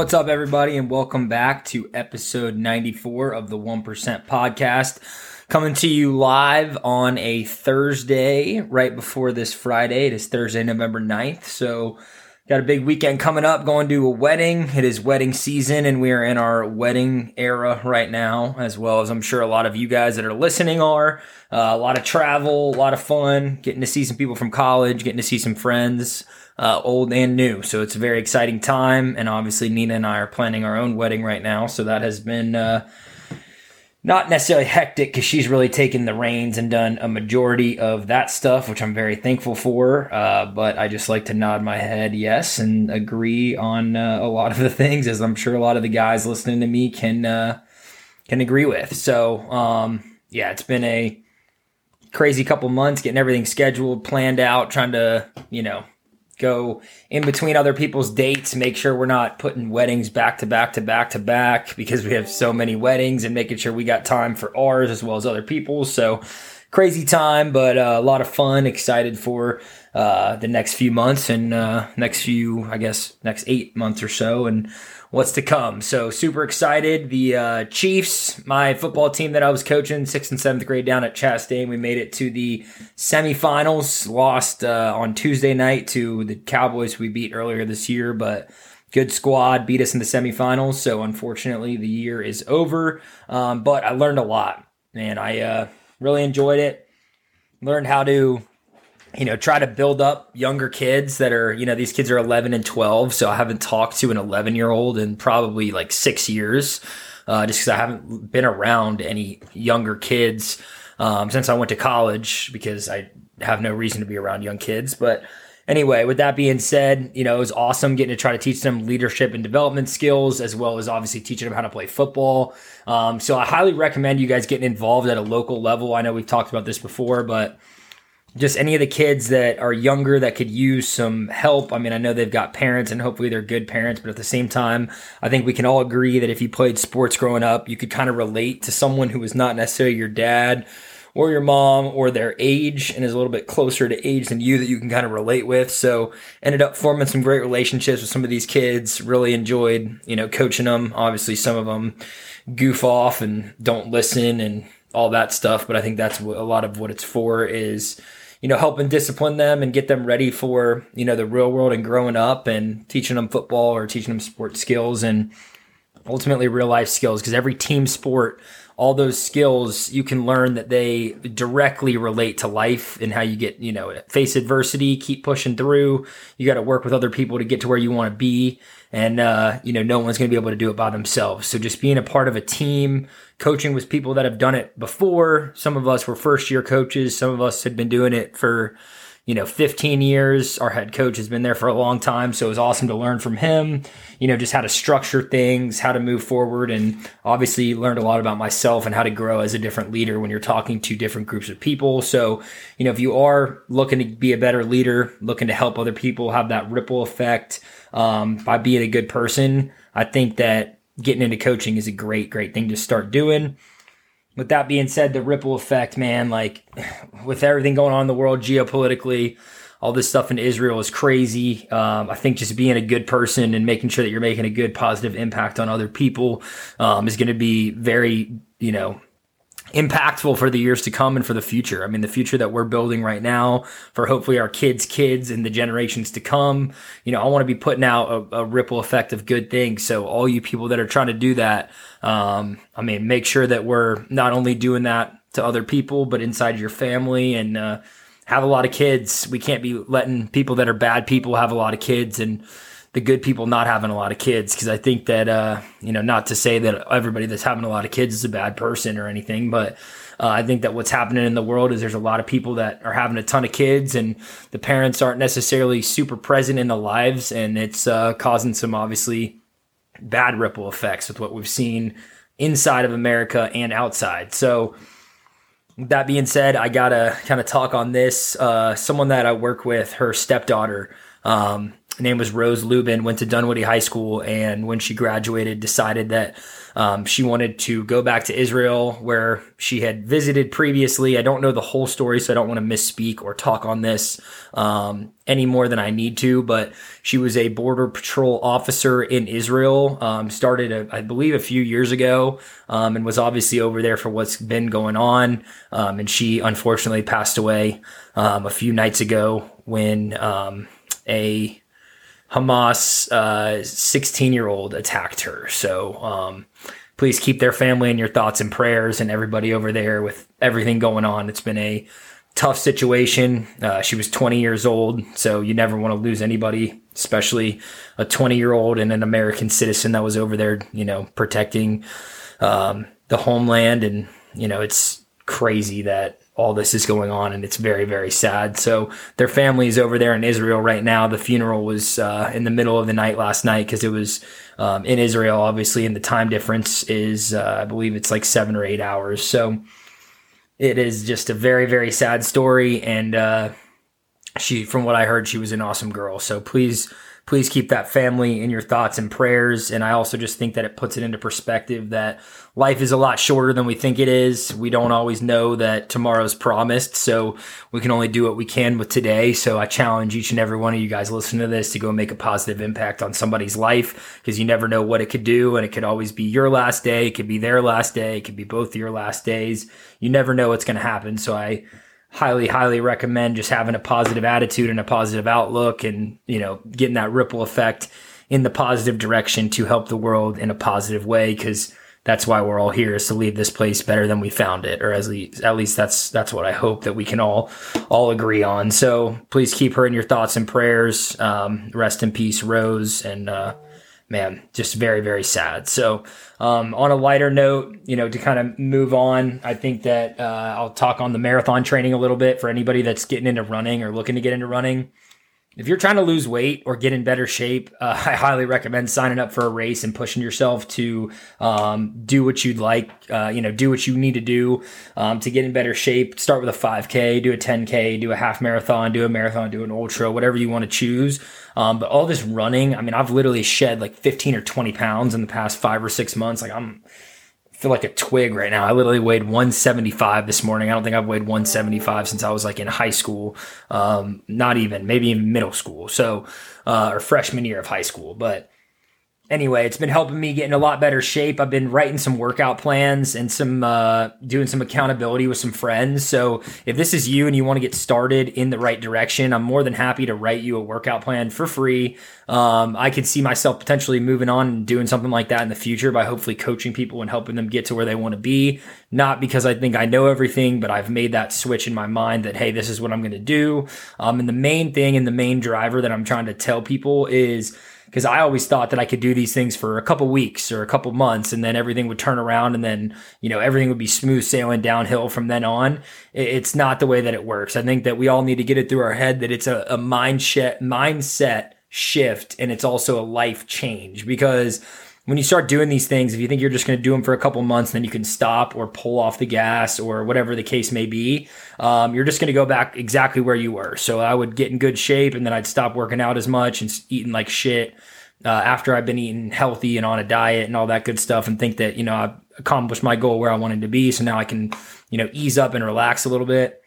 What's up, everybody, and welcome back to episode 94 of the 1% podcast. Coming to you live on a Thursday, right before this Friday. It is Thursday, November 9th. So, got a big weekend coming up, going to a wedding. It is wedding season, and we are in our wedding era right now, as well as I'm sure a lot of you guys that are listening are. Uh, a lot of travel, a lot of fun, getting to see some people from college, getting to see some friends uh, old and new. So it's a very exciting time. And obviously, Nina and I are planning our own wedding right now. So that has been uh, not necessarily hectic because she's really taken the reins and done a majority of that stuff, which I'm very thankful for. Uh, but I just like to nod my head yes and agree on uh, a lot of the things, as I'm sure a lot of the guys listening to me can uh, can agree with. So um, yeah, it's been a crazy couple months getting everything scheduled, planned out, trying to you know go in between other people's dates, make sure we're not putting weddings back to back to back to back because we have so many weddings and making sure we got time for ours as well as other people's. So crazy time, but uh, a lot of fun. Excited for uh, the next few months and uh, next few, I guess, next eight months or so, and what's to come. So super excited. The uh, Chiefs, my football team that I was coaching, sixth and seventh grade down at Chastain, we made it to the semifinals. Lost uh, on Tuesday night to the Cowboys we beat earlier this year, but good squad beat us in the semifinals. So unfortunately, the year is over. Um, but I learned a lot, and I uh, really enjoyed it. Learned how to you know, try to build up younger kids that are, you know, these kids are 11 and 12. So I haven't talked to an 11 year old in probably like six years, uh, just because I haven't been around any younger kids um, since I went to college because I have no reason to be around young kids. But anyway, with that being said, you know, it was awesome getting to try to teach them leadership and development skills, as well as obviously teaching them how to play football. Um, so I highly recommend you guys getting involved at a local level. I know we've talked about this before, but just any of the kids that are younger that could use some help. I mean, I know they've got parents and hopefully they're good parents, but at the same time, I think we can all agree that if you played sports growing up, you could kind of relate to someone who was not necessarily your dad or your mom or their age and is a little bit closer to age than you that you can kind of relate with. So ended up forming some great relationships with some of these kids. Really enjoyed, you know, coaching them. Obviously, some of them goof off and don't listen and all that stuff. But I think that's a lot of what it's for is you know, helping discipline them and get them ready for, you know, the real world and growing up and teaching them football or teaching them sports skills. And ultimately real life skills. Because every team sport, all those skills, you can learn that they directly relate to life and how you get, you know, face adversity, keep pushing through. You got to work with other people to get to where you want to be and uh, you know no one's going to be able to do it by themselves. So just being a part of a team, coaching with people that have done it before. Some of us were first year coaches. Some of us had been doing it for you know 15 years. Our head coach has been there for a long time, so it was awesome to learn from him. You know just how to structure things, how to move forward, and obviously learned a lot about myself and how to grow as a different leader when you're talking to different groups of people. So you know if you are looking to be a better leader, looking to help other people, have that ripple effect um, by being a good person. I think that getting into coaching is a great, great thing to start doing. With that being said, the ripple effect, man, like with everything going on in the world geopolitically, all this stuff in Israel is crazy. Um, I think just being a good person and making sure that you're making a good positive impact on other people um, is going to be very, you know, impactful for the years to come and for the future. I mean, the future that we're building right now for hopefully our kids' kids and the generations to come. You know, I want to be putting out a, a ripple effect of good things. So all you people that are trying to do that, um, I mean, make sure that we're not only doing that to other people, but inside your family and, uh, have a lot of kids. We can't be letting people that are bad people have a lot of kids and, the good people not having a lot of kids because I think that uh, you know not to say that everybody that's having a lot of kids is a bad person or anything, but uh, I think that what's happening in the world is there's a lot of people that are having a ton of kids and the parents aren't necessarily super present in the lives, and it's uh, causing some obviously bad ripple effects with what we've seen inside of America and outside. So. That being said, I gotta kind of talk on this. Uh, someone that I work with, her stepdaughter, um, name was Rose Lubin, went to Dunwoody High School, and when she graduated, decided that um, she wanted to go back to Israel, where she had visited previously. I don't know the whole story, so I don't want to misspeak or talk on this um, any more than I need to. But she was a border patrol officer in Israel. Um, started, a, I believe, a few years ago, um, and was obviously over there for what's been going on. Um, and she unfortunately passed away um, a few nights ago when a Hamas 16 uh, year old attacked her. So um, please keep their family in your thoughts and prayers and everybody over there with everything going on. It's been a tough situation. Uh, she was 20 years old, so you never want to lose anybody, especially a 20 year old and an American citizen that was over there, you know, protecting um, the homeland. And, you know, it's crazy that all this is going on and it's very very sad. So their family is over there in israel right now. The funeral was uh, in the middle of the night last night because it was um, in israel obviously and the time difference is uh, i believe it's like seven or eight hours. So it is just a very very sad story and uh, she from what i heard she was an awesome girl. So please please keep that family in your thoughts and prayers. And I also just think that it puts it into perspective that life is a lot shorter than we think it is. We don't always know that tomorrow's promised. So we can only do what we can with today. So I challenge each and every one of you guys listening to this to go make a positive impact on somebody's life because you never know what it could do. And it could always be your last day. It could be their last day. It could be both your last days. You never know what's going to happen. So I, highly, highly recommend just having a positive attitude and a positive outlook and, you know, getting that ripple effect in the positive direction to help the world in a positive way. Cause that's why we're all here is to leave this place better than we found it, or at least, at least that's, that's what I hope that we can all, all agree on. So please keep her in your thoughts and prayers. Um, rest in peace, Rose. And, uh, man, just very, very sad. So, um, on a lighter note, you know, to kind of move on, I think that uh, I'll talk on the marathon training a little bit for anybody that's getting into running or looking to get into running if you're trying to lose weight or get in better shape, uh, I highly recommend signing up for a race and pushing yourself to um, do what you'd like. Uh, you know, do what you need to do um, to get in better shape. Start with a 5K, do a 10K, do a half marathon, do a marathon, do an ultra, whatever you want to choose. Um, but all this running, I mean, I've literally shed like 15 or 20 pounds in the past five or six months. Like I'm feel like a twig right now. I literally weighed 175 this morning. I don't think I've weighed 175 since I was like in high school. Um, not even, maybe in middle school. So, uh, or freshman year of high school. But anyway, it's been helping me get in a lot better shape. I've been writing some workout plans and some uh, doing some accountability with some friends. So if this is you and you want to get started in the right direction, I'm more than happy to write you a workout plan for free. Um, I could see myself potentially moving on and doing something like that in the future by hopefully coaching people and helping them get to where they want to be. Not because I think I know everything, but I've made that switch in my mind that hey, this is what I'm going to do. Um, and the main thing and the main driver that I'm trying to tell people is because I always thought that I could do these things for a couple weeks or a couple months and then everything would turn around and then, you know, everything would be smooth sailing downhill from then on. It's not the way that it works. I think that we all need to get it through our head that it's a, a mindset, mindset shift and it's also a life change because when you start doing these things, if you think you're just going to do them for a couple months, then you can stop or pull off the gas or whatever the case may be. Um, you're just going to go back exactly where you were. So I would get in good shape and then I'd stop working out as much and eating like shit uh, after I've been eating healthy and on a diet and all that good stuff and think that, you know, I've accomplished my goal where I wanted to be. So now I can, you know, ease up and relax a little bit.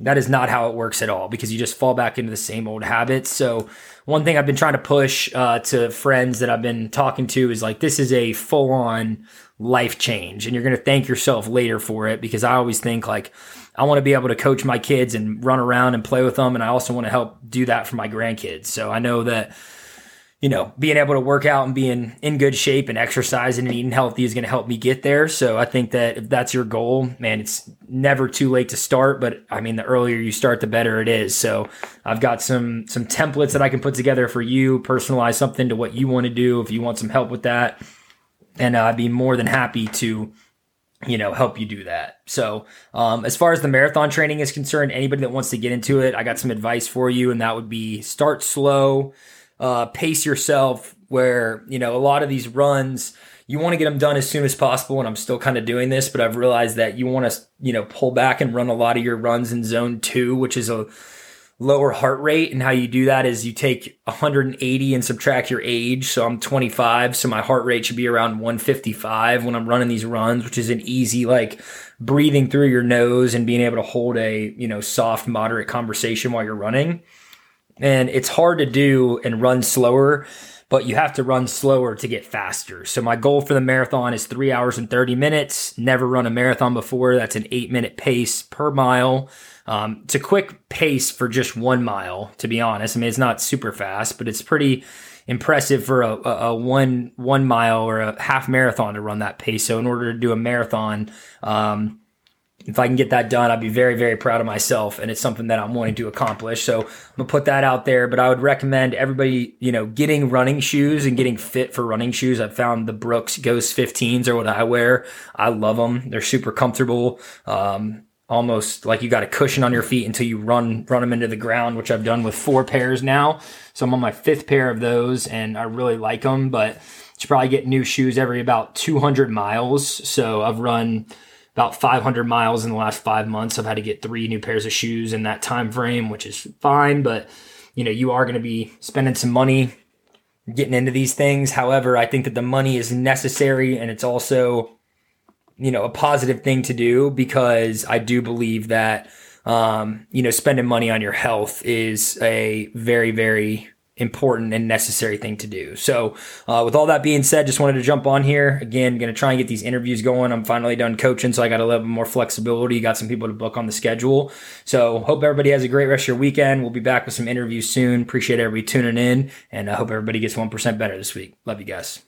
That is not how it works at all because you just fall back into the same old habits. So, one thing I've been trying to push uh, to friends that I've been talking to is like, this is a full on life change, and you're going to thank yourself later for it because I always think like, I want to be able to coach my kids and run around and play with them. And I also want to help do that for my grandkids. So, I know that you know, being able to work out and being in good shape and exercising and eating healthy is going to help me get there. So I think that if that's your goal, man, it's never too late to start. But I mean, the earlier you start, the better it is. So I've got some some templates that I can put together for you, personalize something to what you want to do. If you want some help with that, and uh, I'd be more than happy to you know help you do that so um, as far as the marathon training is concerned anybody that wants to get into it i got some advice for you and that would be start slow uh, pace yourself where, you know, a lot of these runs, you want to get them done as soon as possible. And I'm still kind of doing this, but I've realized that you want to, you know, pull back and run a lot of your runs in zone two, which is a, lower heart rate. And how you do that is you take 180 and subtract your age. So I'm 25. So my heart rate should be around 155 when I'm running these runs, which is an easy, like breathing through your nose and being able to hold a, you know, soft, moderate conversation while you're running. And it's hard to do and run slower but you have to run slower to get faster. So my goal for the marathon is three hours and 30 minutes. Never run a marathon before. That's an eight minute pace per mile. Um, it's a quick pace for just one mile, to be honest. I mean, it's not super fast, but it's pretty impressive for a, a, one one mile or a half marathon to run that pace. So in order to do a marathon, um, if I can get that done, I'd be very, very proud of myself. And it's something that I'm wanting to accomplish. So I'm gonna put that out there. But I would recommend everybody, you know, getting running shoes and getting fit for running shoes. I've found the Brooks Ghost 15s are what I wear. I love them. They're super comfortable. Um, almost like you got a cushion on your feet until you run run them into the ground, which I've done with four pairs now. So I'm on my fifth pair of those, and I really like them. But should probably get new shoes every about 200 miles. So I've run about 500 miles in the last five months. I've had to get three new pairs of shoes in that time frame, which is fine. But you know, you are going to be spending some money getting into these things. However, I think that the money is necessary and it's also, you know, a positive thing to do because I do believe that, um, you know, spending money on your health is a very, very important and necessary thing to do. So, uh, with all that being said, just wanted to jump on here again. Going to try and get these interviews going. I'm finally done coaching, so I got a little more flexibility. Got some people to book on the schedule. So, hope everybody has a great rest of your weekend. We'll be back with some interviews soon. Appreciate everybody tuning in, and I hope everybody gets one percent better this week. Love you guys.